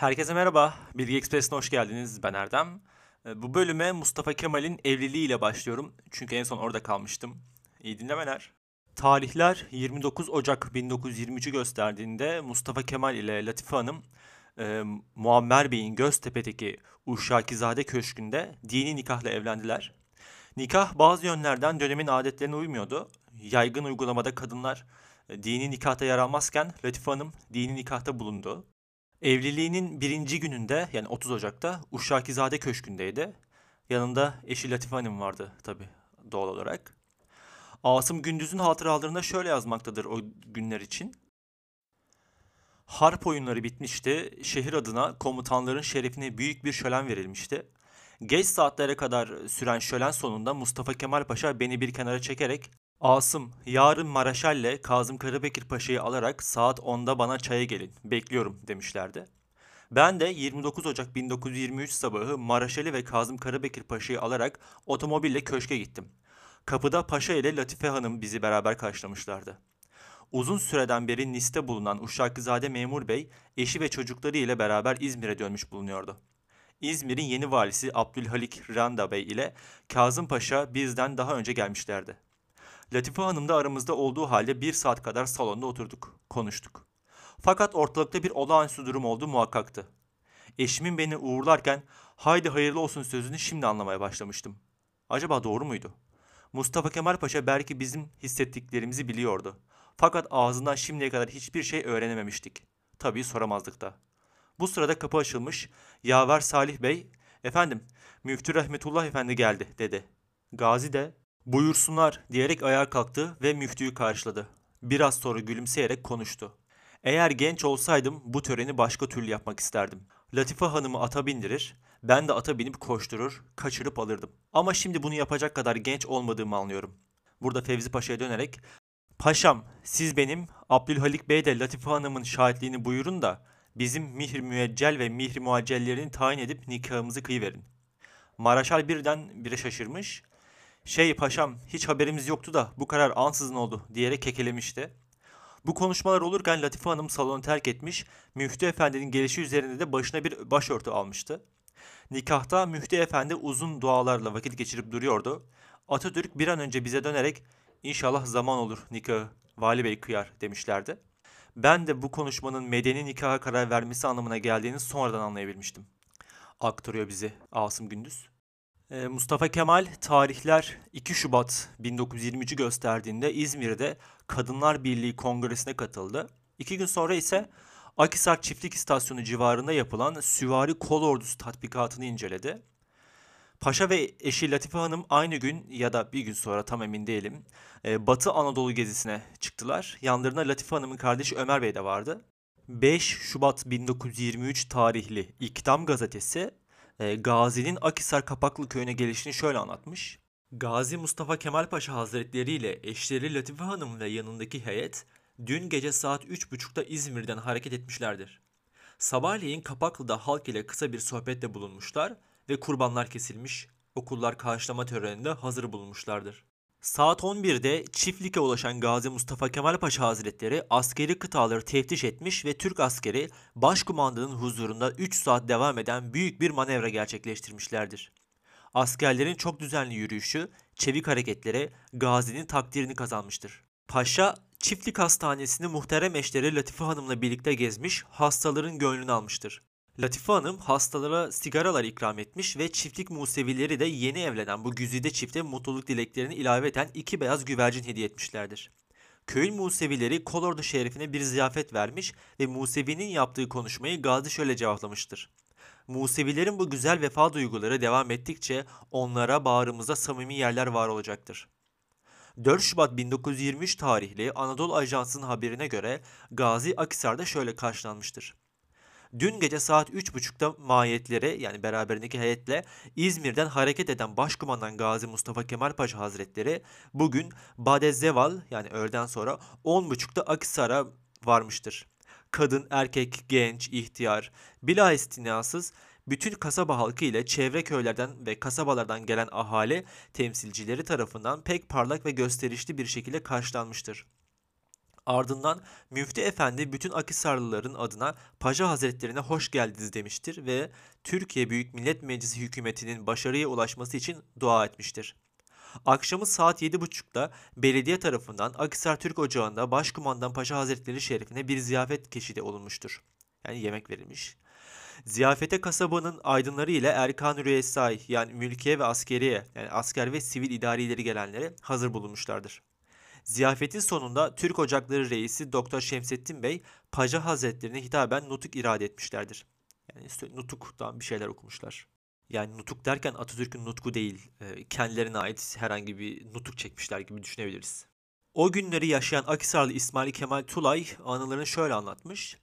Herkese merhaba. Bilgi Ekspresi'ne hoş geldiniz. Ben Erdem. Ee, Bu bölüme Mustafa Kemal'in evliliğiyle başlıyorum. Çünkü en son orada kalmıştım. İyi dinlemeler. Tarihler 29 Ocak 1923'ü gösterdiğinde Mustafa Kemal ile Latife Hanım e, Muammer Bey'in Göztepe'deki Uşakizade Köşkü'nde dini nikahla evlendiler. Nikah bazı yönlerden dönemin adetlerine uymuyordu. Yaygın uygulamada kadınlar e, dini nikahta yer almazken Latife Hanım dini nikahta bulundu. Evliliğinin birinci gününde yani 30 Ocak'ta Uşakizade Köşkü'ndeydi. Yanında eşi Latife Hanım vardı tabi doğal olarak. Asım Gündüz'ün hatıralarında şöyle yazmaktadır o günler için. Harp oyunları bitmişti. Şehir adına komutanların şerefine büyük bir şölen verilmişti. Geç saatlere kadar süren şölen sonunda Mustafa Kemal Paşa beni bir kenara çekerek Asım, yarın Maraşal'le Kazım Karabekir Paşa'yı alarak saat 10'da bana çaya gelin, bekliyorum demişlerdi. Ben de 29 Ocak 1923 sabahı Maraşali ve Kazım Karabekir Paşa'yı alarak otomobille köşke gittim. Kapıda Paşa ile Latife Hanım bizi beraber karşılamışlardı. Uzun süreden beri Nis'te bulunan Uşakzade Memur Bey, eşi ve çocukları ile beraber İzmir'e dönmüş bulunuyordu. İzmir'in yeni valisi Abdülhalik Randa Bey ile Kazım Paşa bizden daha önce gelmişlerdi. Latife Hanım da aramızda olduğu halde bir saat kadar salonda oturduk, konuştuk. Fakat ortalıkta bir olağanüstü durum olduğu muhakkaktı. Eşimin beni uğurlarken haydi hayırlı olsun sözünü şimdi anlamaya başlamıştım. Acaba doğru muydu? Mustafa Kemal Paşa belki bizim hissettiklerimizi biliyordu. Fakat ağzından şimdiye kadar hiçbir şey öğrenememiştik. Tabii soramazdık da. Bu sırada kapı açılmış. Yaver Salih Bey, efendim Müftü Rahmetullah Efendi geldi dedi. Gazi de buyursunlar diyerek ayağa kalktı ve müftüyü karşıladı. Biraz sonra gülümseyerek konuştu. Eğer genç olsaydım bu töreni başka türlü yapmak isterdim. Latife Hanım'ı ata bindirir, ben de ata binip koşturur, kaçırıp alırdım. Ama şimdi bunu yapacak kadar genç olmadığımı anlıyorum. Burada Fevzi Paşa'ya dönerek, Paşam siz benim Abdülhalik Bey de Latife Hanım'ın şahitliğini buyurun da bizim mihri müeccel ve mihri muaccellerini tayin edip nikahımızı kıyıverin. Maraşal birden bire şaşırmış. Şey paşam hiç haberimiz yoktu da bu karar ansızın oldu diyerek kekelemişti. Bu konuşmalar olurken Latife Hanım salonu terk etmiş, Müftü Efendi'nin gelişi üzerinde de başına bir başörtü almıştı. Nikahta Müftü Efendi uzun dualarla vakit geçirip duruyordu. Atatürk bir an önce bize dönerek inşallah zaman olur nikahı, Vali Bey kıyar demişlerdi. Ben de bu konuşmanın medeni nikaha karar vermesi anlamına geldiğini sonradan anlayabilmiştim. Aktarıyor bizi Asım Gündüz. Ee, Mustafa Kemal tarihler 2 Şubat 1923'ü gösterdiğinde İzmir'de Kadınlar Birliği Kongresi'ne katıldı. İki gün sonra ise Akhisar Çiftlik İstasyonu civarında yapılan Süvari Kol Ordusu tatbikatını inceledi. Paşa ve eşi Latife Hanım aynı gün ya da bir gün sonra tam emin değilim e, Batı Anadolu gezisine çıktılar. Yanlarında Latife Hanım'ın kardeşi Ömer Bey de vardı. 5 Şubat 1923 tarihli İktam gazetesi e, Gazi'nin Akhisar Kapaklı köyüne gelişini şöyle anlatmış. Gazi Mustafa Kemal Paşa Hazretleri ile eşleri Latife Hanım ve yanındaki heyet dün gece saat 3.30'da İzmir'den hareket etmişlerdir. Sabahleyin Kapaklı'da halk ile kısa bir sohbette bulunmuşlar ve kurbanlar kesilmiş, okullar karşılama töreninde hazır bulunmuşlardır. Saat 11'de çiftlik'e ulaşan Gazi Mustafa Kemal Paşa Hazretleri askeri kıtaları teftiş etmiş ve Türk askeri başkumandanın huzurunda 3 saat devam eden büyük bir manevra gerçekleştirmişlerdir. Askerlerin çok düzenli yürüyüşü, çevik hareketleri Gazi'nin takdirini kazanmıştır. Paşa, çiftlik hastanesini muhterem eşleri Latife Hanım'la birlikte gezmiş, hastaların gönlünü almıştır. Latife Hanım hastalara sigaralar ikram etmiş ve çiftlik musevileri de yeni evlenen bu güzide çifte mutluluk dileklerini ilaveten iki beyaz güvercin hediye etmişlerdir. Köyün Musevileri Kolordu şerifine bir ziyafet vermiş ve Musevi'nin yaptığı konuşmayı Gazi şöyle cevaplamıştır. Musevilerin bu güzel vefa duyguları devam ettikçe onlara bağrımıza samimi yerler var olacaktır. 4 Şubat 1923 tarihli Anadolu Ajansı'nın haberine göre Gazi Akhisar'da şöyle karşılanmıştır. Dün gece saat 3.30'da mahiyetleri yani beraberindeki heyetle İzmir'den hareket eden Başkumandan Gazi Mustafa Kemal Paşa Hazretleri bugün Badezzeval yani öğleden sonra 10.30'da Akhisar'a varmıştır. Kadın, erkek, genç, ihtiyar, bila istinasız bütün kasaba halkı ile çevre köylerden ve kasabalardan gelen ahali temsilcileri tarafından pek parlak ve gösterişli bir şekilde karşılanmıştır. Ardından Müftü Efendi bütün Akhisarlıların adına Paşa Hazretlerine hoş geldiniz demiştir ve Türkiye Büyük Millet Meclisi hükümetinin başarıya ulaşması için dua etmiştir. Akşamı saat 7.30'da belediye tarafından Akhisar Türk Ocağı'nda Başkumandan Paşa Hazretleri şerifine bir ziyafet keşide olunmuştur. Yani yemek verilmiş. Ziyafete kasabanın aydınları ile Erkan-ı Rüyesai yani mülkiye ve askeriye yani asker ve sivil idarileri gelenleri hazır bulunmuşlardır. Ziyafetin sonunda Türk Ocakları Reisi Doktor Şemsettin Bey Paşa Hazretlerine hitaben nutuk irade etmişlerdir. Yani nutuktan bir şeyler okumuşlar. Yani nutuk derken Atatürk'ün nutku değil, e, kendilerine ait herhangi bir nutuk çekmişler gibi düşünebiliriz. O günleri yaşayan Akisarlı İsmail Kemal Tulay anılarını şöyle anlatmış.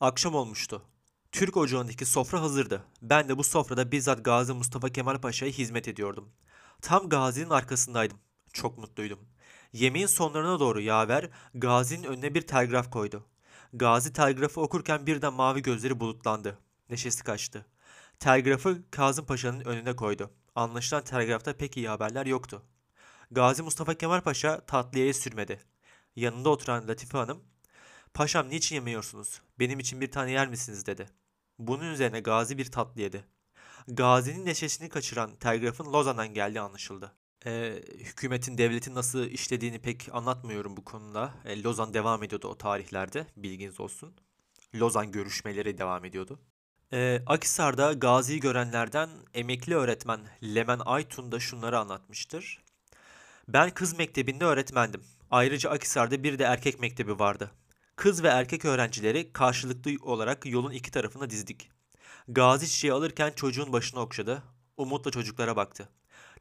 Akşam olmuştu. Türk ocağındaki sofra hazırdı. Ben de bu sofrada bizzat Gazi Mustafa Kemal Paşa'ya hizmet ediyordum. Tam Gazi'nin arkasındaydım. Çok mutluydum. Yemeğin sonlarına doğru yaver Gazi'nin önüne bir telgraf koydu. Gazi telgrafı okurken birden mavi gözleri bulutlandı. Neşesi kaçtı. Telgrafı Kazım Paşa'nın önüne koydu. Anlaşılan telgrafta pek iyi haberler yoktu. Gazi Mustafa Kemal Paşa tatlıya sürmedi. Yanında oturan Latife Hanım, ''Paşam niçin yemiyorsunuz? Benim için bir tane yer misiniz?'' dedi. Bunun üzerine Gazi bir tatlı yedi. Gazi'nin neşesini kaçıran telgrafın Lozan'dan geldiği anlaşıldı. Ee, hükümetin, devletin nasıl işlediğini pek anlatmıyorum bu konuda. Ee, Lozan devam ediyordu o tarihlerde, bilginiz olsun. Lozan görüşmeleri devam ediyordu. Ee, Akisar'da Gazi'yi görenlerden emekli öğretmen Lemen Aytun da şunları anlatmıştır. Ben kız mektebinde öğretmendim. Ayrıca Akisar'da bir de erkek mektebi vardı. Kız ve erkek öğrencileri karşılıklı olarak yolun iki tarafına dizdik. Gazi çiçeği alırken çocuğun başını okşadı. Umutla çocuklara baktı.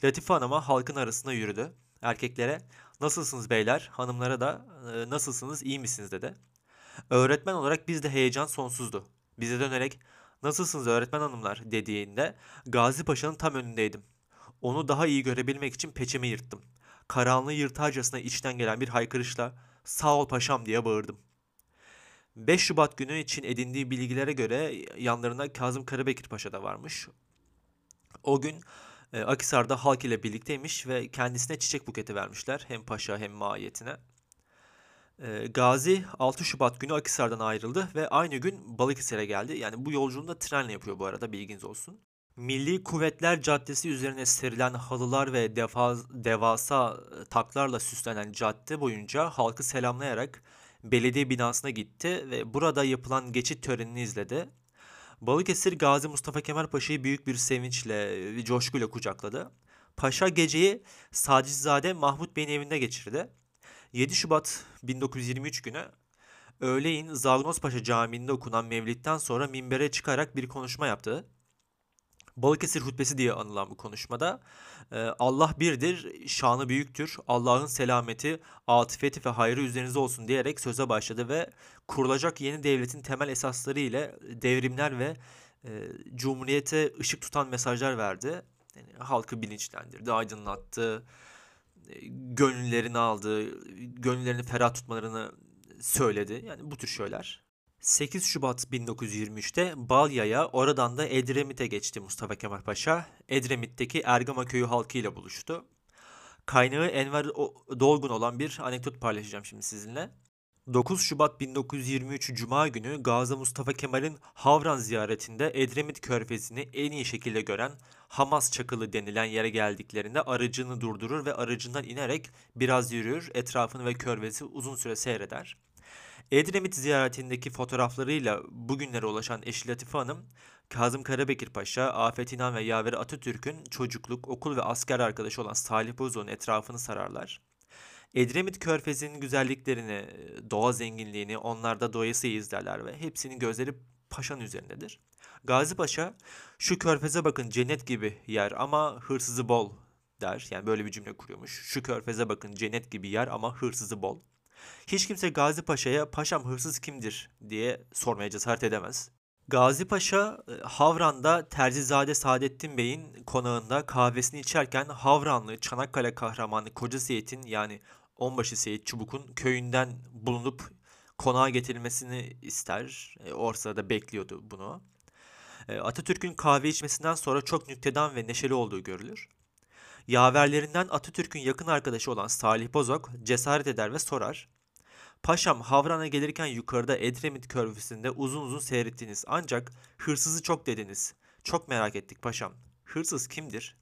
Latife Hanım'a halkın arasında yürüdü. Erkeklere nasılsınız beyler, hanımlara da e, nasılsınız, iyi misiniz dedi. Öğretmen olarak bizde heyecan sonsuzdu. Bize dönerek nasılsınız öğretmen hanımlar dediğinde Gazi Paşa'nın tam önündeydim. Onu daha iyi görebilmek için peçemi yırttım. Karanlığı yırtarcasına içten gelen bir haykırışla sağ ol paşam diye bağırdım. 5 Şubat günü için edindiği bilgilere göre yanlarında Kazım Karabekir Paşa da varmış. O gün e, Akisar'da halk ile birlikteymiş ve kendisine çiçek buketi vermişler. Hem paşa hem mahiyetine. E, Gazi 6 Şubat günü Akisar'dan ayrıldı ve aynı gün Balıkesir'e geldi. Yani bu yolculuğunu da trenle yapıyor bu arada bilginiz olsun. Milli Kuvvetler Caddesi üzerine serilen halılar ve defaz, devasa e, taklarla süslenen cadde boyunca halkı selamlayarak belediye binasına gitti ve burada yapılan geçit törenini izledi. Balıkesir Gazi Mustafa Kemal Paşa'yı büyük bir sevinçle ve coşkuyla kucakladı. Paşa geceyi Sacizade Mahmut Bey'in evinde geçirdi. 7 Şubat 1923 günü öğleyin Zagnos Paşa Camii'nde okunan mevlitten sonra minbere çıkarak bir konuşma yaptı. Balıkesir hutbesi diye anılan bu konuşmada e, Allah birdir, şanı büyüktür, Allah'ın selameti, atifeti ve hayrı üzerinize olsun diyerek söze başladı ve kurulacak yeni devletin temel esasları ile devrimler ve e, cumhuriyete ışık tutan mesajlar verdi. Yani halkı bilinçlendirdi, aydınlattı, e, gönüllerini aldı, gönüllerini ferah tutmalarını söyledi. Yani bu tür şeyler. 8 Şubat 1923'te Balya'ya oradan da Edremit'e geçti Mustafa Kemal Paşa. Edremit'teki Ergama köyü halkıyla buluştu. Kaynağı Enver Dolgun olan bir anekdot paylaşacağım şimdi sizinle. 9 Şubat 1923 Cuma günü Gazi Mustafa Kemal'in Havran ziyaretinde Edremit Körfezi'ni en iyi şekilde gören Hamas Çakılı denilen yere geldiklerinde aracını durdurur ve aracından inerek biraz yürür, etrafını ve körfezi uzun süre seyreder. Edremit ziyaretindeki fotoğraflarıyla bugünlere ulaşan eşi Latife Hanım, Kazım Karabekir Paşa, Afet İnan ve Yaver Atatürk'ün çocukluk, okul ve asker arkadaşı olan Salih Bozok'un etrafını sararlar. Edremit Körfezi'nin güzelliklerini, doğa zenginliğini onlarda doyasıya izlerler ve hepsinin gözleri paşanın üzerindedir. Gazi Paşa, şu körfeze bakın cennet gibi yer ama hırsızı bol der. Yani böyle bir cümle kuruyormuş. Şu körfeze bakın cennet gibi yer ama hırsızı bol. Hiç kimse Gazi Paşa'ya paşam hırsız kimdir diye sormaya cesaret edemez. Gazi Paşa e, Havran'da Terzizade Saadettin Bey'in konağında kahvesini içerken Havranlı Çanakkale kahramanı Koca Seyit'in yani Onbaşı Seyit Çubuk'un köyünden bulunup konağa getirilmesini ister. E, o sırada bekliyordu bunu. E, Atatürk'ün kahve içmesinden sonra çok nüktedan ve neşeli olduğu görülür. Yaverlerinden Atatürk'ün yakın arkadaşı olan Salih Bozok cesaret eder ve sorar. Paşam Havran'a gelirken yukarıda Edremit körfesinde uzun uzun seyrettiniz. Ancak hırsızı çok dediniz. Çok merak ettik paşam. Hırsız kimdir?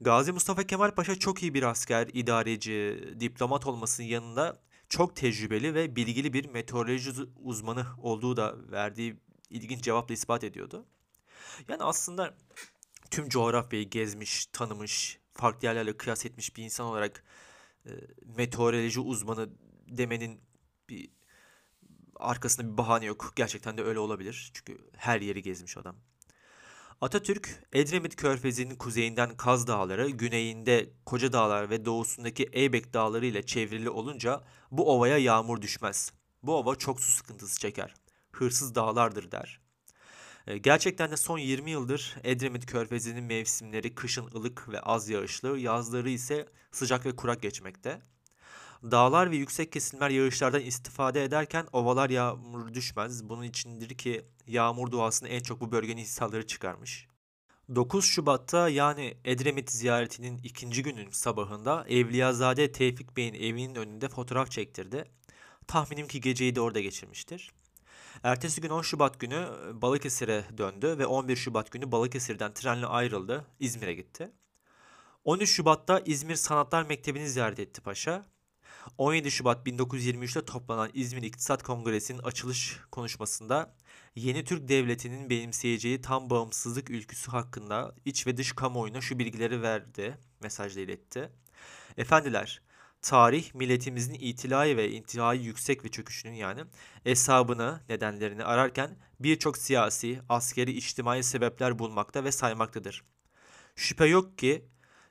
Gazi Mustafa Kemal Paşa çok iyi bir asker, idareci, diplomat olmasının yanında çok tecrübeli ve bilgili bir meteoroloji uzmanı olduğu da verdiği ilginç cevapla ispat ediyordu. Yani aslında tüm coğrafyayı gezmiş, tanımış, farklı yerlerle kıyas etmiş bir insan olarak e, meteoroloji uzmanı demenin bir arkasında bir bahane yok. Gerçekten de öyle olabilir. Çünkü her yeri gezmiş adam. Atatürk, Edremit Körfezi'nin kuzeyinden Kaz Dağları, güneyinde Koca Dağlar ve doğusundaki Eybek Dağları ile çevrili olunca bu ovaya yağmur düşmez. Bu ova çok su sıkıntısı çeker. Hırsız dağlardır der. E, gerçekten de son 20 yıldır Edremit Körfezi'nin mevsimleri kışın ılık ve az yağışlı, yazları ise sıcak ve kurak geçmekte. Dağlar ve yüksek kesimler yağışlardan istifade ederken ovalar yağmur düşmez. Bunun içindir ki yağmur duasını en çok bu bölgenin hissalları çıkarmış. 9 Şubat'ta yani Edremit ziyaretinin ikinci günün sabahında Evliyazade Tevfik Bey'in evinin önünde fotoğraf çektirdi. Tahminim ki geceyi de orada geçirmiştir. Ertesi gün 10 Şubat günü Balıkesir'e döndü ve 11 Şubat günü Balıkesir'den trenle ayrıldı, İzmir'e gitti. 13 Şubat'ta İzmir Sanatlar Mektebi'ni ziyaret etti paşa. 17 Şubat 1923'te toplanan İzmir İktisat Kongresi'nin açılış konuşmasında yeni Türk Devleti'nin benimseyeceği tam bağımsızlık ülküsü hakkında iç ve dış kamuoyuna şu bilgileri verdi, mesajla iletti. Efendiler, tarih milletimizin itilai ve intihai yüksek ve çöküşünün yani hesabını, nedenlerini ararken birçok siyasi, askeri, içtimai sebepler bulmakta ve saymaktadır. Şüphe yok ki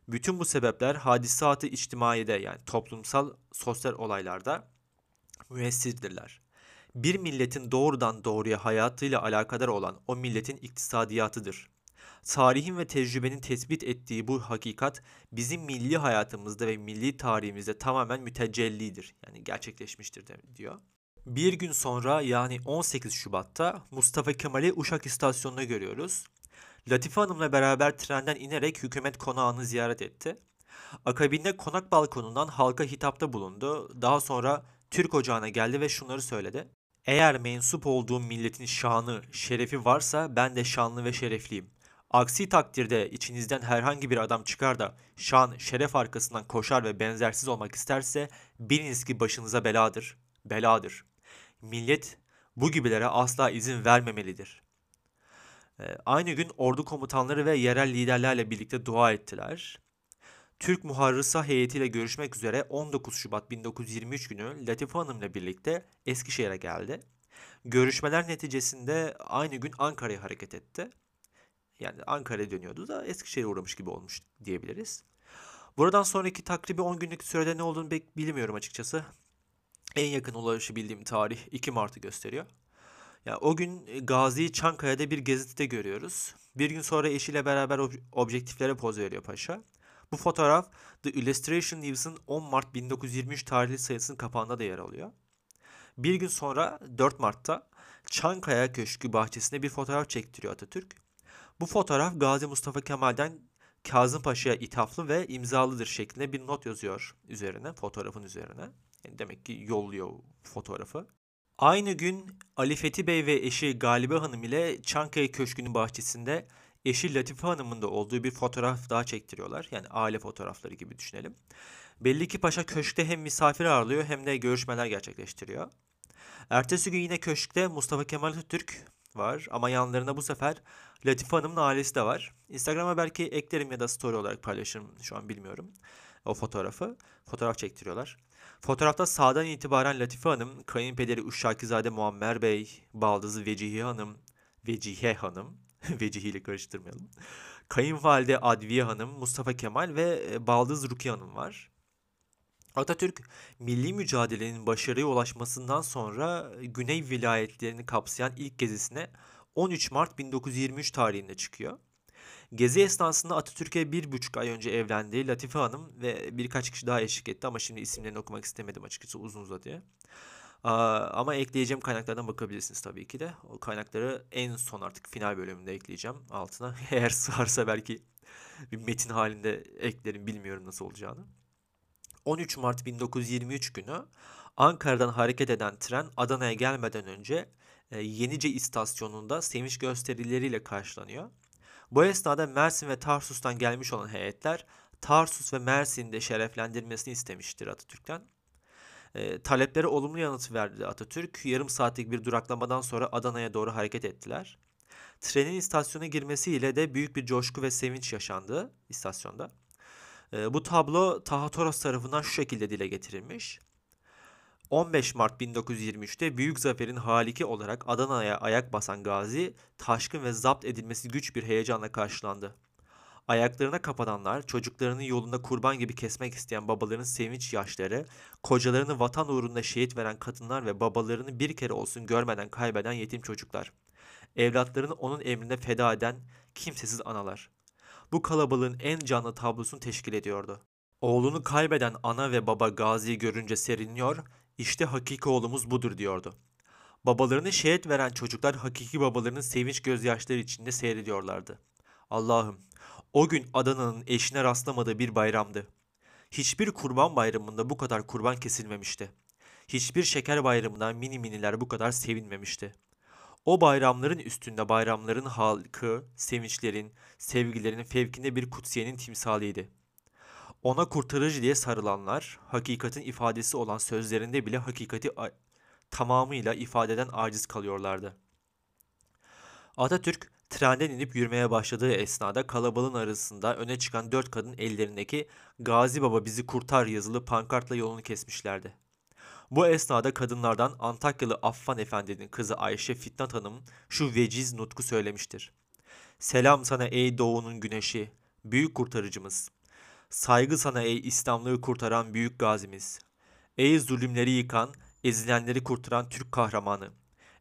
bütün bu sebepler hadisatı içtimaide yani toplumsal sosyal olaylarda müessirdirler. Bir milletin doğrudan doğruya hayatıyla alakadar olan o milletin iktisadiyatıdır. Tarihin ve tecrübenin tespit ettiği bu hakikat bizim milli hayatımızda ve milli tarihimizde tamamen mütecellidir. Yani gerçekleşmiştir diyor. Bir gün sonra yani 18 Şubat'ta Mustafa Kemal'i Uşak istasyonunda görüyoruz. Latife Hanım'la beraber trenden inerek hükümet konağını ziyaret etti. Akabinde konak balkonundan halka hitapta bulundu. Daha sonra Türk ocağına geldi ve şunları söyledi. Eğer mensup olduğum milletin şanı, şerefi varsa ben de şanlı ve şerefliyim. Aksi takdirde içinizden herhangi bir adam çıkar da şan, şeref arkasından koşar ve benzersiz olmak isterse biliniz ki başınıza beladır, beladır. Millet bu gibilere asla izin vermemelidir. Ee, aynı gün ordu komutanları ve yerel liderlerle birlikte dua ettiler. Türk Muharrısa heyetiyle görüşmek üzere 19 Şubat 1923 günü Latife Hanım ile birlikte Eskişehir'e geldi. Görüşmeler neticesinde aynı gün Ankara'ya hareket etti. Yani Ankara'ya dönüyordu da Eskişehir'e uğramış gibi olmuş diyebiliriz. Buradan sonraki takribi 10 günlük sürede ne olduğunu pek bilmiyorum açıkçası. En yakın ulaşabildiğim tarih 2 Mart'ı gösteriyor. Ya o gün e, Gazi'yi Çankaya'da bir gezide görüyoruz. Bir gün sonra eşiyle beraber ob- objektiflere poz veriyor paşa. Bu fotoğraf The Illustration News'ın 10 Mart 1923 tarihli sayısının kapağında da yer alıyor. Bir gün sonra 4 Mart'ta Çankaya Köşkü bahçesinde bir fotoğraf çektiriyor Atatürk. Bu fotoğraf Gazi Mustafa Kemal'den Kazım Paşa'ya ithaflı ve imzalıdır şeklinde bir not yazıyor üzerine, fotoğrafın üzerine. Yani demek ki yolluyor fotoğrafı. Aynı gün Ali Fethi Bey ve eşi Galibe Hanım ile Çankaya Köşkü'nün bahçesinde eşi Latife Hanım'ın da olduğu bir fotoğraf daha çektiriyorlar. Yani aile fotoğrafları gibi düşünelim. Belli ki Paşa köşkte hem misafir ağırlıyor hem de görüşmeler gerçekleştiriyor. Ertesi gün yine köşkte Mustafa Kemal Atatürk var ama yanlarında bu sefer Latife Hanım'ın ailesi de var. Instagram'a belki eklerim ya da story olarak paylaşırım şu an bilmiyorum o fotoğrafı. Fotoğraf çektiriyorlar. Fotoğrafta sağdan itibaren Latife Hanım, kayınpederi Uşşakizade Muammer Bey, baldızı Vecihi Hanım, Vecihe Hanım, Vecihi ile karıştırmayalım. Kayınvalide Adviye Hanım, Mustafa Kemal ve e, baldız Rukiye Hanım var. Atatürk, milli mücadelenin başarıya ulaşmasından sonra Güney vilayetlerini kapsayan ilk gezisine 13 Mart 1923 tarihinde çıkıyor. Gezi esnasında Atatürk'e bir buçuk ay önce evlendiği Latife Hanım ve birkaç kişi daha eşlik etti ama şimdi isimlerini okumak istemedim açıkçası uzun uzadıya. Ama ekleyeceğim kaynaklardan bakabilirsiniz tabii ki de. O kaynakları en son artık final bölümünde ekleyeceğim altına. Eğer sığarsa belki bir metin halinde eklerim bilmiyorum nasıl olacağını. 13 Mart 1923 günü Ankara'dan hareket eden tren Adana'ya gelmeden önce Yenice istasyonunda sevinç gösterileriyle karşılanıyor. Bu esnada Mersin ve Tarsus'tan gelmiş olan heyetler Tarsus ve Mersin'de şereflendirmesini istemiştir Atatürk'ten. E, taleplere olumlu yanıt verdi Atatürk. Yarım saatlik bir duraklamadan sonra Adana'ya doğru hareket ettiler. Trenin istasyona girmesiyle de büyük bir coşku ve sevinç yaşandı istasyonda. E, bu tablo Taha Toros tarafından şu şekilde dile getirilmiş. 15 Mart 1923'te Büyük Zafer'in haliki olarak Adana'ya ayak basan Gazi, taşkın ve zapt edilmesi güç bir heyecanla karşılandı. Ayaklarına kapananlar, çocuklarının yolunda kurban gibi kesmek isteyen babaların sevinç yaşları, kocalarını vatan uğrunda şehit veren kadınlar ve babalarını bir kere olsun görmeden kaybeden yetim çocuklar. Evlatlarını onun emrinde feda eden kimsesiz analar. Bu kalabalığın en canlı tablosunu teşkil ediyordu. Oğlunu kaybeden ana ve baba Gazi'yi görünce seriniyor, işte hakiki oğlumuz budur diyordu. Babalarını şehit veren çocuklar hakiki babalarının sevinç gözyaşları içinde seyrediyorlardı. Allah'ım, o gün Adana'nın eşine rastlamadığı bir bayramdı. Hiçbir kurban bayramında bu kadar kurban kesilmemişti. Hiçbir şeker bayramında mini miniler bu kadar sevinmemişti. O bayramların üstünde bayramların halkı, sevinçlerin, sevgilerin fevkinde bir kutsiyenin timsaliydi. Ona kurtarıcı diye sarılanlar, hakikatin ifadesi olan sözlerinde bile hakikati tamamıyla ifadeden aciz kalıyorlardı. Atatürk trenden inip yürümeye başladığı esnada kalabalığın arasında öne çıkan dört kadın ellerindeki Gazi Baba bizi kurtar yazılı pankartla yolunu kesmişlerdi. Bu esnada kadınlardan Antakyalı Affan Efendi'nin kızı Ayşe Fitnat Hanım şu veciz nutku söylemiştir. Selam sana ey doğunun güneşi, büyük kurtarıcımız. Saygı sana ey İslamlığı kurtaran büyük gazimiz. Ey zulümleri yıkan, ezilenleri kurtaran Türk kahramanı.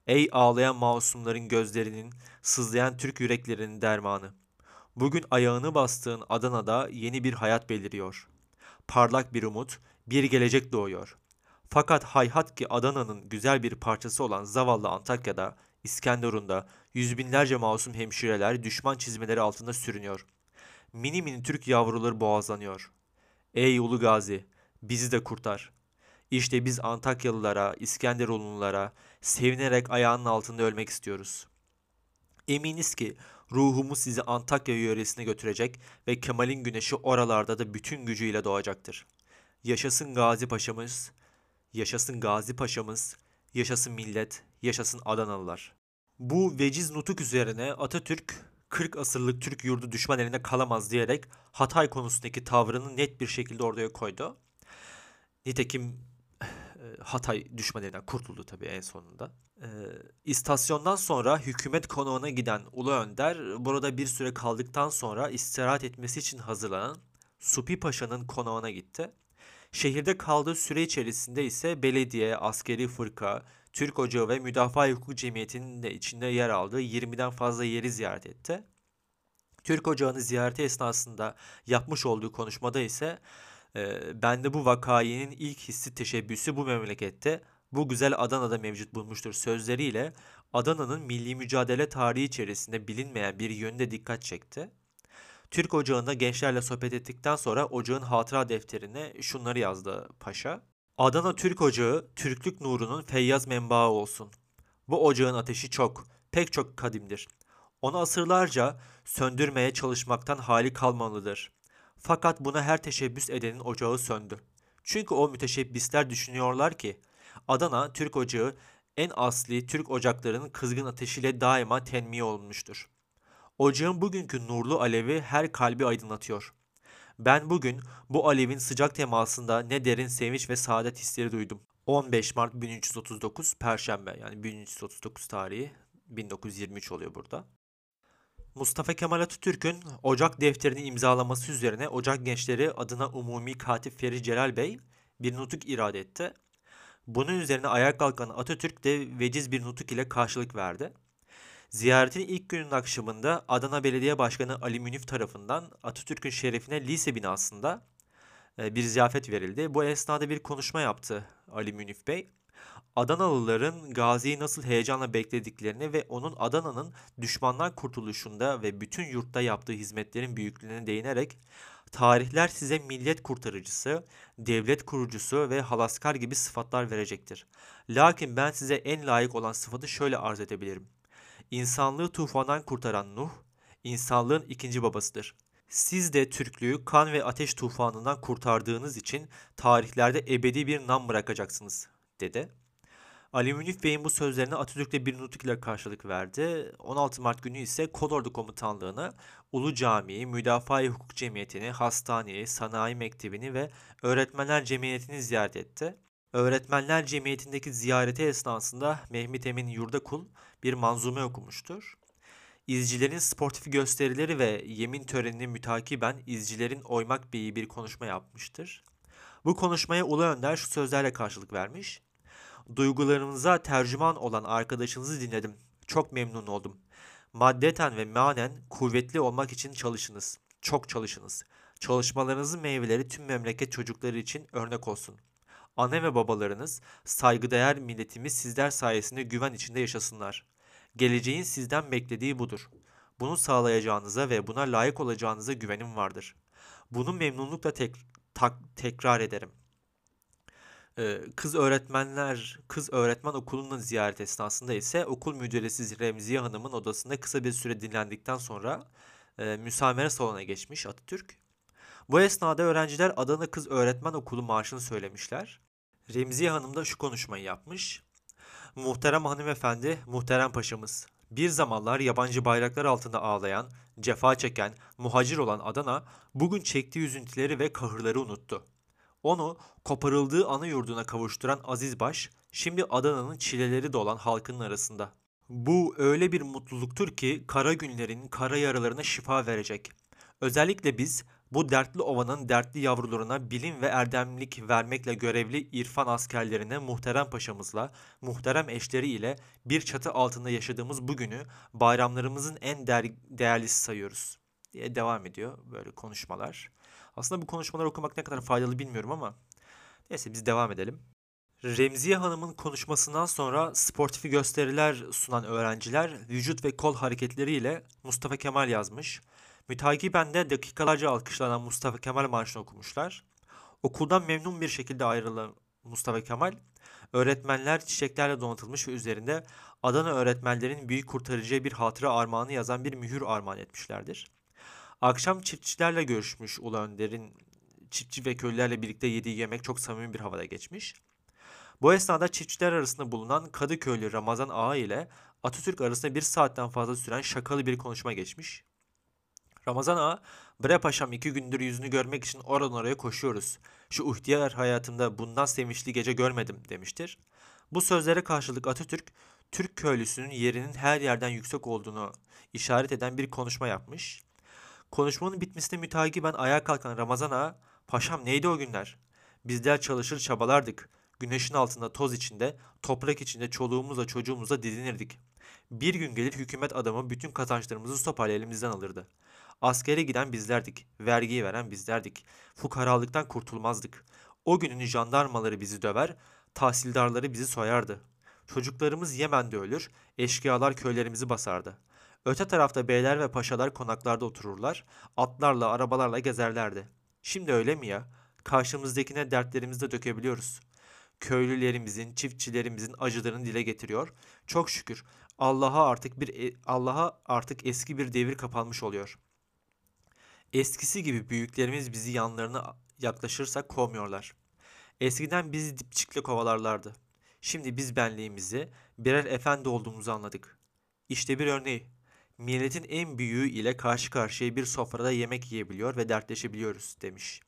Ey ağlayan masumların gözlerinin, sızlayan Türk yüreklerinin dermanı. Bugün ayağını bastığın Adana'da yeni bir hayat beliriyor. Parlak bir umut, bir gelecek doğuyor. Fakat hayhat ki Adana'nın güzel bir parçası olan zavallı Antakya'da, İskenderun'da yüz binlerce masum hemşireler düşman çizmeleri altında sürünüyor. Mini mini Türk yavruları boğazlanıyor. Ey Ulu Gazi, bizi de kurtar. İşte biz Antakyalılara, İskenderunlulara sevinerek ayağının altında ölmek istiyoruz. Eminiz ki ruhumuz sizi Antakya yöresine götürecek ve Kemal'in güneşi oralarda da bütün gücüyle doğacaktır. Yaşasın Gazi Paşa'mız, yaşasın Gazi Paşa'mız, yaşasın millet, yaşasın Adanalılar. Bu veciz nutuk üzerine Atatürk 40 asırlık Türk yurdu düşman eline kalamaz diyerek Hatay konusundaki tavrını net bir şekilde ortaya koydu. Nitekim Hatay düşman elinden kurtuldu tabii en sonunda. E, istasyondan sonra hükümet konuğuna giden Ulu Önder burada bir süre kaldıktan sonra istirahat etmesi için hazırlanan Supi Paşa'nın konuğuna gitti. Şehirde kaldığı süre içerisinde ise belediye, askeri fırka, Türk Ocağı ve Müdafaa Hukuk Cemiyeti'nin de içinde yer aldığı 20'den fazla yeri ziyaret etti. Türk Ocağı'nı ziyareti esnasında yapmış olduğu konuşmada ise e, bende bu vakayenin ilk hissi teşebbüsü bu memlekette bu güzel Adana'da mevcut bulmuştur sözleriyle Adana'nın milli mücadele tarihi içerisinde bilinmeyen bir yönde dikkat çekti. Türk Ocağı'nda gençlerle sohbet ettikten sonra ocağın hatıra defterine şunları yazdı paşa. Adana Türk Ocağı, Türklük nurunun feyyaz menbaı olsun. Bu ocağın ateşi çok, pek çok kadimdir. Onu asırlarca söndürmeye çalışmaktan hali kalmalıdır. Fakat buna her teşebbüs edenin ocağı söndü. Çünkü o müteşebbisler düşünüyorlar ki Adana Türk Ocağı en asli Türk ocaklarının kızgın ateşiyle daima tenmiye olmuştur. Ocağın bugünkü nurlu alevi her kalbi aydınlatıyor. Ben bugün bu alevin sıcak temasında ne derin sevinç ve saadet hisleri duydum. 15 Mart 1339 Perşembe yani 1339 tarihi 1923 oluyor burada. Mustafa Kemal Atatürk'ün Ocak defterini imzalaması üzerine Ocak gençleri adına Umumi Katip Feri Celal Bey bir nutuk irade etti. Bunun üzerine ayağa kalkan Atatürk de veciz bir nutuk ile karşılık verdi. Ziyaretin ilk günün akşamında Adana Belediye Başkanı Ali Münif tarafından Atatürk'ün şerefine lise binasında e, bir ziyafet verildi. Bu esnada bir konuşma yaptı Ali Münif Bey. Adanalıların Gazi'yi nasıl heyecanla beklediklerini ve onun Adana'nın düşmanlar kurtuluşunda ve bütün yurtta yaptığı hizmetlerin büyüklüğüne değinerek Tarihler size millet kurtarıcısı, devlet kurucusu ve halaskar gibi sıfatlar verecektir. Lakin ben size en layık olan sıfatı şöyle arz edebilirim. İnsanlığı tufandan kurtaran Nuh, insanlığın ikinci babasıdır. Siz de Türklüğü kan ve ateş tufanından kurtardığınız için tarihlerde ebedi bir nam bırakacaksınız, dedi. Ali Münif Bey'in bu sözlerine Atatürk'te bir nutuk ile karşılık verdi. 16 Mart günü ise Kolordu Komutanlığı'nı, Ulu Camii'yi, Müdafaa-i Hukuk Cemiyeti'ni, Hastaneyi, Sanayi Mektebi'ni ve Öğretmenler Cemiyeti'ni ziyaret etti. Öğretmenler Cemiyeti'ndeki ziyareti esnasında Mehmet Emin Yurdakul bir manzume okumuştur. İzcilerin sportif gösterileri ve yemin törenini mütakiben izcilerin Oymak Bey'i bir konuşma yapmıştır. Bu konuşmaya Ulu Önder şu sözlerle karşılık vermiş. Duygularınıza tercüman olan arkadaşınızı dinledim. Çok memnun oldum. Maddeten ve manen kuvvetli olmak için çalışınız. Çok çalışınız. Çalışmalarınızın meyveleri tüm memleket çocukları için örnek olsun. Anne ve babalarınız, saygıdeğer milletimiz sizler sayesinde güven içinde yaşasınlar. Geleceğin sizden beklediği budur. Bunu sağlayacağınıza ve buna layık olacağınıza güvenim vardır. Bunu memnunlukla tek, tak, tekrar ederim. Ee, kız öğretmenler, kız öğretmen okulunun ziyaret esnasında ise okul müdüresi Remziye Hanım'ın odasında kısa bir süre dinlendikten sonra e, müsamere salonuna geçmiş Atatürk. Bu esnada öğrenciler Adana Kız Öğretmen Okulu marşını söylemişler. Remziye Hanım da şu konuşmayı yapmış. Muhterem hanımefendi, muhterem paşamız. Bir zamanlar yabancı bayraklar altında ağlayan, cefa çeken, muhacir olan Adana bugün çektiği üzüntüleri ve kahırları unuttu. Onu koparıldığı ana yurduna kavuşturan Aziz Baş, şimdi Adana'nın çileleri dolan halkının arasında. Bu öyle bir mutluluktur ki kara günlerin kara yaralarına şifa verecek. Özellikle biz bu dertli ovanın dertli yavrularına bilim ve erdemlik vermekle görevli irfan askerlerine muhterem paşamızla, muhterem eşleri ile bir çatı altında yaşadığımız bugünü bayramlarımızın en değer, değerlisi sayıyoruz diye devam ediyor böyle konuşmalar. Aslında bu konuşmaları okumak ne kadar faydalı bilmiyorum ama neyse biz devam edelim. Remziye Hanım'ın konuşmasından sonra sportifi gösteriler sunan öğrenciler vücut ve kol hareketleriyle Mustafa Kemal yazmış. Mütakiben de dakikalarca alkışlanan Mustafa Kemal marşını okumuşlar. Okuldan memnun bir şekilde ayrılan Mustafa Kemal, öğretmenler çiçeklerle donatılmış ve üzerinde Adana öğretmenlerin büyük kurtarıcıya bir hatıra armağanı yazan bir mühür armağan etmişlerdir. Akşam çiftçilerle görüşmüş Ulu Önder'in çiftçi ve köylülerle birlikte yediği yemek çok samimi bir havada geçmiş. Bu esnada çiftçiler arasında bulunan Kadıköylü Ramazan Ağa ile Atatürk arasında bir saatten fazla süren şakalı bir konuşma geçmiş. Ramazan Ağa, bre paşam iki gündür yüzünü görmek için oradan oraya koşuyoruz. Şu ihtiyar hayatımda bundan sevinçli gece görmedim demiştir. Bu sözlere karşılık Atatürk, Türk köylüsünün yerinin her yerden yüksek olduğunu işaret eden bir konuşma yapmış. Konuşmanın bitmesine mütakiben ayağa kalkan Ramazan Ağa, paşam neydi o günler? Bizler çalışır çabalardık. Güneşin altında toz içinde, toprak içinde çoluğumuzla çocuğumuzla didinirdik. Bir gün gelir hükümet adamı bütün kazançlarımızı sopayla elimizden alırdı. Askere giden bizlerdik, vergiyi veren bizlerdik. Fukaralıktan kurtulmazdık. O günün jandarmaları bizi döver, tahsildarları bizi soyardı. Çocuklarımız Yemen'de ölür, eşkıyalar köylerimizi basardı. Öte tarafta beyler ve paşalar konaklarda otururlar, atlarla, arabalarla gezerlerdi. Şimdi öyle mi ya? Karşımızdakine dertlerimizi de dökebiliyoruz. Köylülerimizin, çiftçilerimizin acılarını dile getiriyor. Çok şükür Allah'a artık bir e, Allah'a artık eski bir devir kapanmış oluyor. Eskisi gibi büyüklerimiz bizi yanlarına yaklaşırsak kovmuyorlar. Eskiden bizi dipçikle kovalarlardı. Şimdi biz benliğimizi, birer efendi olduğumuzu anladık. İşte bir örneği. Milletin en büyüğü ile karşı karşıya bir sofrada yemek yiyebiliyor ve dertleşebiliyoruz demiş.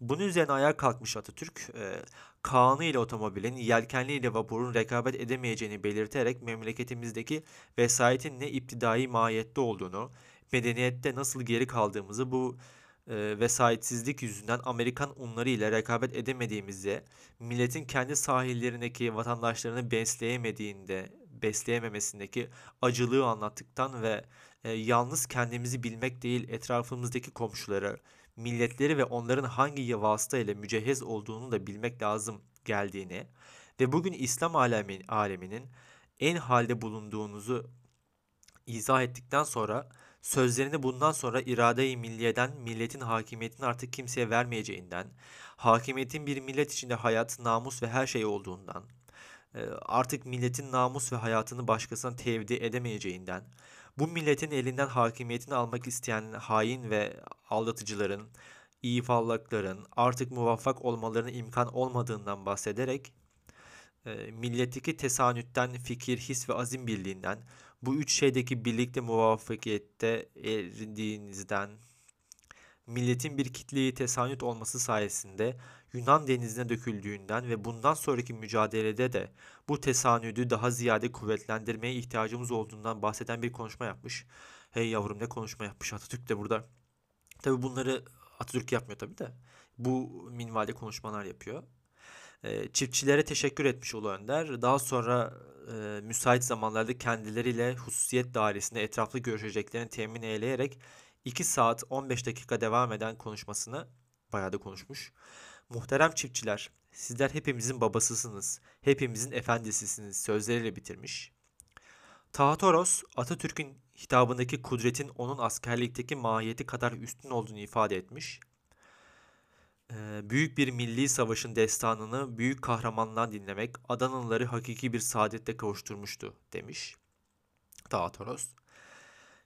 Bunun üzerine ayağa kalkmış Atatürk, e, Kaan'ı ile otomobilin, yelkenli ile vapurun rekabet edemeyeceğini belirterek memleketimizdeki vesayetin ne iptidai mahiyette olduğunu, medeniyette nasıl geri kaldığımızı bu e, vesayetsizlik yüzünden Amerikan unları ile rekabet edemediğimizi, milletin kendi sahillerindeki vatandaşlarını besleyemediğinde, besleyememesindeki acılığı anlattıktan ve e, yalnız kendimizi bilmek değil etrafımızdaki komşuları, milletleri ve onların hangi vasıta ile mücehhez olduğunu da bilmek lazım geldiğini ve bugün İslam alemin, aleminin en halde bulunduğunuzu izah ettikten sonra Sözlerini bundan sonra irade-i milliyeden milletin hakimiyetini artık kimseye vermeyeceğinden, hakimiyetin bir millet içinde hayat, namus ve her şey olduğundan, artık milletin namus ve hayatını başkasına tevdi edemeyeceğinden, bu milletin elinden hakimiyetini almak isteyen hain ve aldatıcıların, iyi fallakların artık muvaffak olmalarına imkan olmadığından bahsederek e, milletteki tesanütten, fikir, his ve azim birliğinden, bu üç şeydeki birlikte muvaffakiyette erdiğinizden, milletin bir kitleyi tesanüt olması sayesinde Yunan denizine döküldüğünden ve bundan sonraki mücadelede de bu tesanüdü daha ziyade kuvvetlendirmeye ihtiyacımız olduğundan bahseden bir konuşma yapmış. Hey yavrum ne konuşma yapmış Atatürk de burada. Tabi bunları Atatürk yapmıyor tabi de. Bu minvalde konuşmalar yapıyor. E, çiftçilere teşekkür etmiş Ulu Önder. Daha sonra e, müsait zamanlarda kendileriyle hususiyet dairesinde etraflı görüşeceklerini temin eyleyerek 2 saat 15 dakika devam eden konuşmasını bayağı da konuşmuş. Muhterem çiftçiler, sizler hepimizin babasısınız, hepimizin efendisisiniz sözleriyle bitirmiş. Tahatoros, Atatürk'ün hitabındaki kudretin onun askerlikteki mahiyeti kadar üstün olduğunu ifade etmiş. Ee, büyük bir milli savaşın destanını büyük kahramandan dinlemek Adanalıları hakiki bir saadette kavuşturmuştu demiş Tahatoros.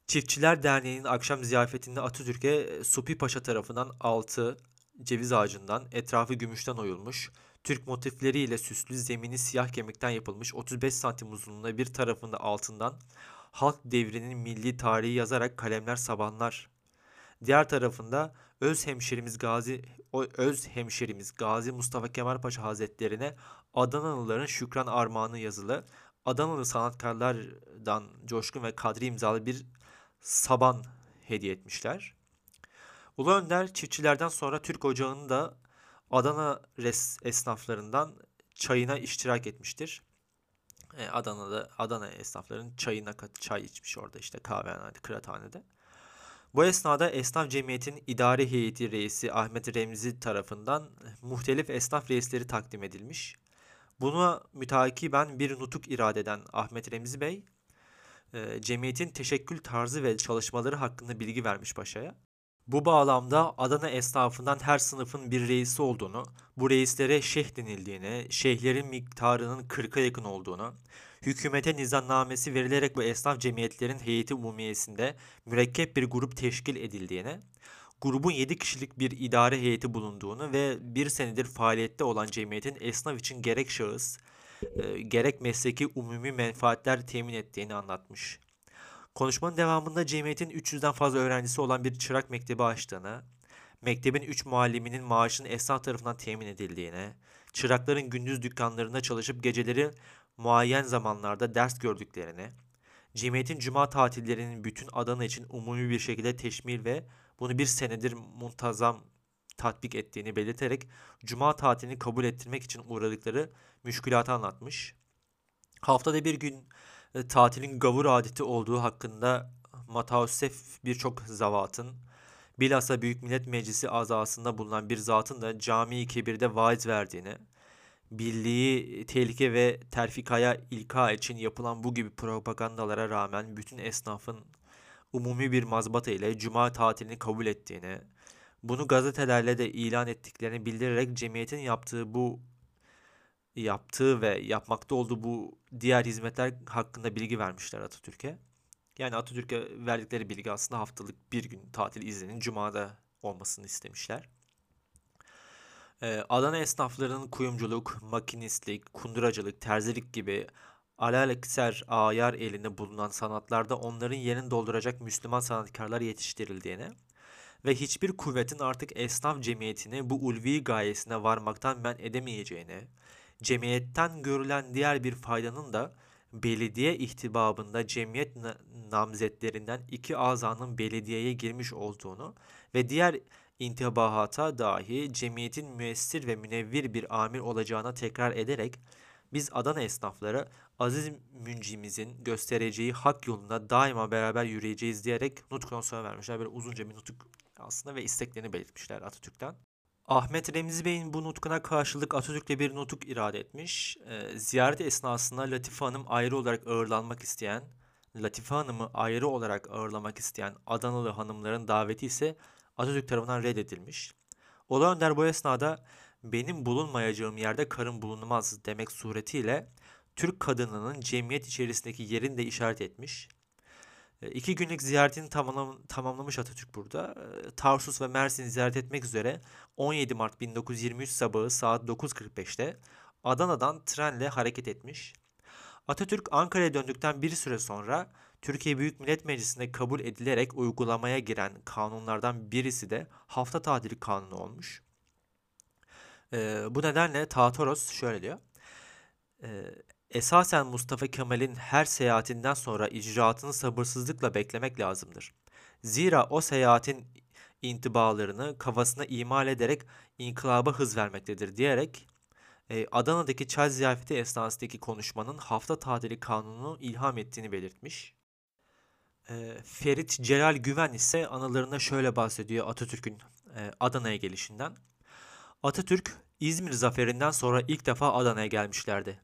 Çiftçiler Derneği'nin akşam ziyafetinde Atatürk'e Supi Paşa tarafından altı ceviz ağacından, etrafı gümüşten oyulmuş, Türk motifleriyle süslü zemini siyah kemikten yapılmış 35 santim uzunluğunda bir tarafında altından halk devrinin milli tarihi yazarak kalemler sabanlar. Diğer tarafında öz hemşerimiz Gazi öz hemşerimiz Gazi Mustafa Kemal Paşa Hazretlerine Adanalıların şükran armağanı yazılı Adanalı sanatkarlardan Coşkun ve Kadri imzalı bir saban hediye etmişler. Ulu Önder çiftçilerden sonra Türk Ocağı'nın da Adana res esnaflarından çayına iştirak etmiştir. E, Adana'da Adana esnafların çayına çay içmiş orada işte kahvehanede, kıraathanede. Bu esnada Esnaf Cemiyeti'nin idare heyeti reisi Ahmet Remzi tarafından muhtelif esnaf reisleri takdim edilmiş. Buna mütakiben bir nutuk irade eden Ahmet Remzi Bey, e, cemiyetin teşekkül tarzı ve çalışmaları hakkında bilgi vermiş paşaya. Bu bağlamda Adana esnafından her sınıfın bir reisi olduğunu, bu reislere şeyh denildiğini, şeyhlerin miktarının 40'a yakın olduğunu, hükümete nizamnamesi verilerek bu esnaf cemiyetlerin heyeti umumiyesinde mürekkep bir grup teşkil edildiğini, grubun 7 kişilik bir idare heyeti bulunduğunu ve bir senedir faaliyette olan cemiyetin esnaf için gerek şahıs, e, gerek mesleki umumi menfaatler temin ettiğini anlatmış. Konuşmanın devamında cemiyetin 300'den fazla öğrencisi olan bir çırak mektebi açtığını, mektebin 3 mualliminin maaşının esnaf tarafından temin edildiğini, çırakların gündüz dükkanlarında çalışıp geceleri muayyen zamanlarda ders gördüklerini, cemiyetin cuma tatillerinin bütün Adana için umumi bir şekilde teşmil ve bunu bir senedir muntazam tatbik ettiğini belirterek cuma tatilini kabul ettirmek için uğradıkları müşkülatı anlatmış. Haftada bir gün e, tatilin gavur adeti olduğu hakkında mataussef birçok zavatın, bilhassa Büyük Millet Meclisi azasında bulunan bir zatın da cami-i kebirde vaiz verdiğini, birliği, tehlike ve terfikaya ilka için yapılan bu gibi propagandalara rağmen bütün esnafın umumi bir mazbata ile cuma tatilini kabul ettiğini, bunu gazetelerle de ilan ettiklerini bildirerek cemiyetin yaptığı bu yaptığı ve yapmakta olduğu bu diğer hizmetler hakkında bilgi vermişler Atatürk'e. Yani Atatürk'e verdikleri bilgi aslında haftalık bir gün tatil izninin Cuma'da olmasını istemişler. Ee, Adana esnaflarının kuyumculuk, makinistlik, kunduracılık, terzilik gibi alelekser ayar elinde bulunan sanatlarda onların yerini dolduracak Müslüman sanatkarlar yetiştirildiğini ve hiçbir kuvvetin artık esnaf cemiyetini bu ulvi gayesine varmaktan men edemeyeceğini, cemiyetten görülen diğer bir faydanın da belediye ihtibabında cemiyet namzetlerinden iki azanın belediyeye girmiş olduğunu ve diğer intibahata dahi cemiyetin müessir ve münevvir bir amir olacağına tekrar ederek biz Adana esnafları aziz müncimizin göstereceği hak yolunda daima beraber yürüyeceğiz diyerek nutkunu sonra vermişler. Böyle uzunca bir nutuk aslında ve isteklerini belirtmişler Atatürk'ten. Ahmet Remzi Bey'in bu nutkuna karşılık Atatürk'le bir nutuk irade etmiş. E, ziyaret esnasında Latife Hanım ayrı olarak ağırlanmak isteyen Latife Hanım'ı ayrı olarak ağırlamak isteyen Adanalı hanımların daveti ise Atatürk tarafından reddedilmiş. Ulu Önder bu esnada benim bulunmayacağım yerde karın bulunmaz demek suretiyle Türk kadınının cemiyet içerisindeki yerini de işaret etmiş. E, iki günlük ziyaretini tamamlam- tamamlamış Atatürk burada. E, Tarsus ve Mersin'i ziyaret etmek üzere 17 Mart 1923 sabahı saat 9.45'te Adana'dan trenle hareket etmiş. Atatürk Ankara'ya döndükten bir süre sonra Türkiye Büyük Millet Meclisi'nde kabul edilerek uygulamaya giren kanunlardan birisi de hafta tatili kanunu olmuş. E, bu nedenle Taatoros şöyle diyor. E, Esasen Mustafa Kemal'in her seyahatinden sonra icraatını sabırsızlıkla beklemek lazımdır. Zira o seyahatin intibalarını kafasına imal ederek inkılaba hız vermektedir diyerek e, Adana'daki çay ziyafeti esnasındaki konuşmanın hafta tatili kanununu ilham ettiğini belirtmiş. E, Ferit Celal Güven ise anılarında şöyle bahsediyor Atatürk'ün e, Adana'ya gelişinden. Atatürk İzmir zaferinden sonra ilk defa Adana'ya gelmişlerdi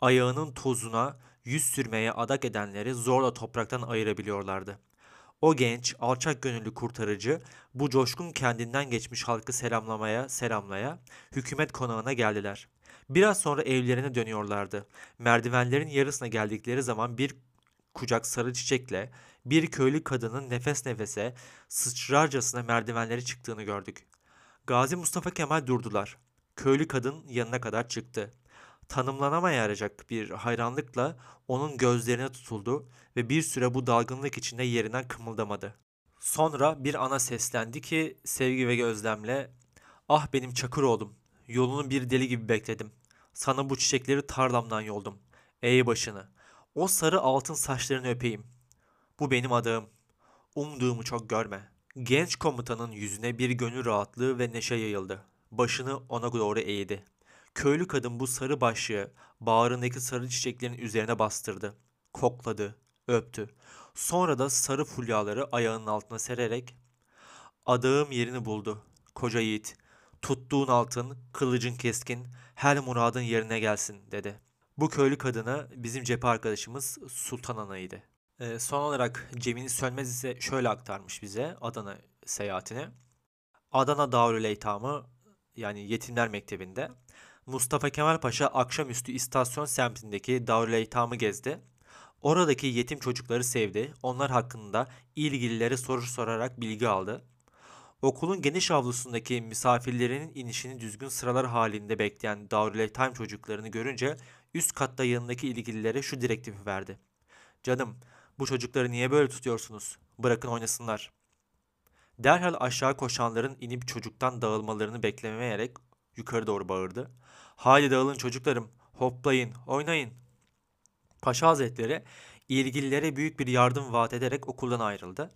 ayağının tozuna yüz sürmeye adak edenleri zorla topraktan ayırabiliyorlardı. O genç, alçak gönüllü kurtarıcı bu coşkun kendinden geçmiş halkı selamlamaya, selamlaya hükümet konağına geldiler. Biraz sonra evlerine dönüyorlardı. Merdivenlerin yarısına geldikleri zaman bir kucak sarı çiçekle bir köylü kadının nefes nefese sıçrarcasına merdivenleri çıktığını gördük. Gazi Mustafa Kemal durdular. Köylü kadın yanına kadar çıktı tanımlanamayacak bir hayranlıkla onun gözlerine tutuldu ve bir süre bu dalgınlık içinde yerinden kımıldamadı. Sonra bir ana seslendi ki sevgi ve gözlemle ''Ah benim çakır oğlum, yolunu bir deli gibi bekledim. Sana bu çiçekleri tarlamdan yoldum. Ey başını, o sarı altın saçlarını öpeyim. Bu benim adağım. Umduğumu çok görme.'' Genç komutanın yüzüne bir gönül rahatlığı ve neşe yayıldı. Başını ona doğru eğdi. Köylü kadın bu sarı başlığı bağrındaki sarı çiçeklerin üzerine bastırdı. Kokladı, öptü. Sonra da sarı fulyaları ayağının altına sererek adağım yerini buldu. Koca yiğit, tuttuğun altın, kılıcın keskin, her muradın yerine gelsin dedi. Bu köylü kadına bizim cephe arkadaşımız Sultan Ana'ydı. Ee, son olarak Cemil Sönmez ise şöyle aktarmış bize Adana seyahatini. Adana Darül Eytamı yani Yetimler Mektebi'nde Mustafa Kemal Paşa akşamüstü istasyon semtindeki Darüleytam'ı gezdi. Oradaki yetim çocukları sevdi. Onlar hakkında ilgililere soru sorarak bilgi aldı. Okulun geniş avlusundaki misafirlerinin inişini düzgün sıralar halinde bekleyen Darüleytam çocuklarını görünce üst katta yanındaki ilgililere şu direktifi verdi. Canım, bu çocukları niye böyle tutuyorsunuz? Bırakın oynasınlar. Derhal aşağı koşanların inip çocuktan dağılmalarını beklemeyerek yukarı doğru bağırdı. Haydi dağılın çocuklarım, hoplayın, oynayın. Paşa Hazretleri ilgililere büyük bir yardım vaat ederek okuldan ayrıldı.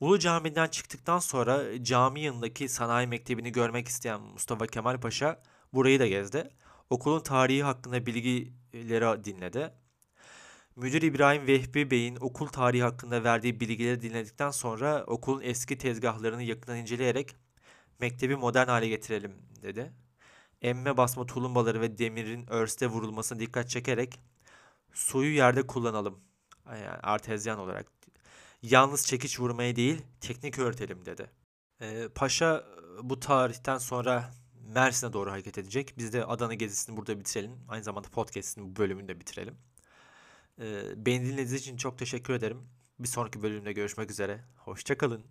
Ulu Cami'den çıktıktan sonra cami yanındaki sanayi mektebini görmek isteyen Mustafa Kemal Paşa burayı da gezdi. Okulun tarihi hakkında bilgileri dinledi. Müdür İbrahim Vehbi Bey'in okul tarihi hakkında verdiği bilgileri dinledikten sonra okulun eski tezgahlarını yakından inceleyerek mektebi modern hale getirelim dedi emme basma tulumbaları ve demirin örste vurulmasına dikkat çekerek suyu yerde kullanalım. Yani artezyen olarak. Yalnız çekiç vurmayı değil, teknik öğretelim dedi. Ee, Paşa bu tarihten sonra Mersin'e doğru hareket edecek. Biz de Adana gezisini burada bitirelim. Aynı zamanda podcast'in bu bölümünü de bitirelim. Ee, beni dinlediğiniz için çok teşekkür ederim. Bir sonraki bölümde görüşmek üzere. Hoşçakalın.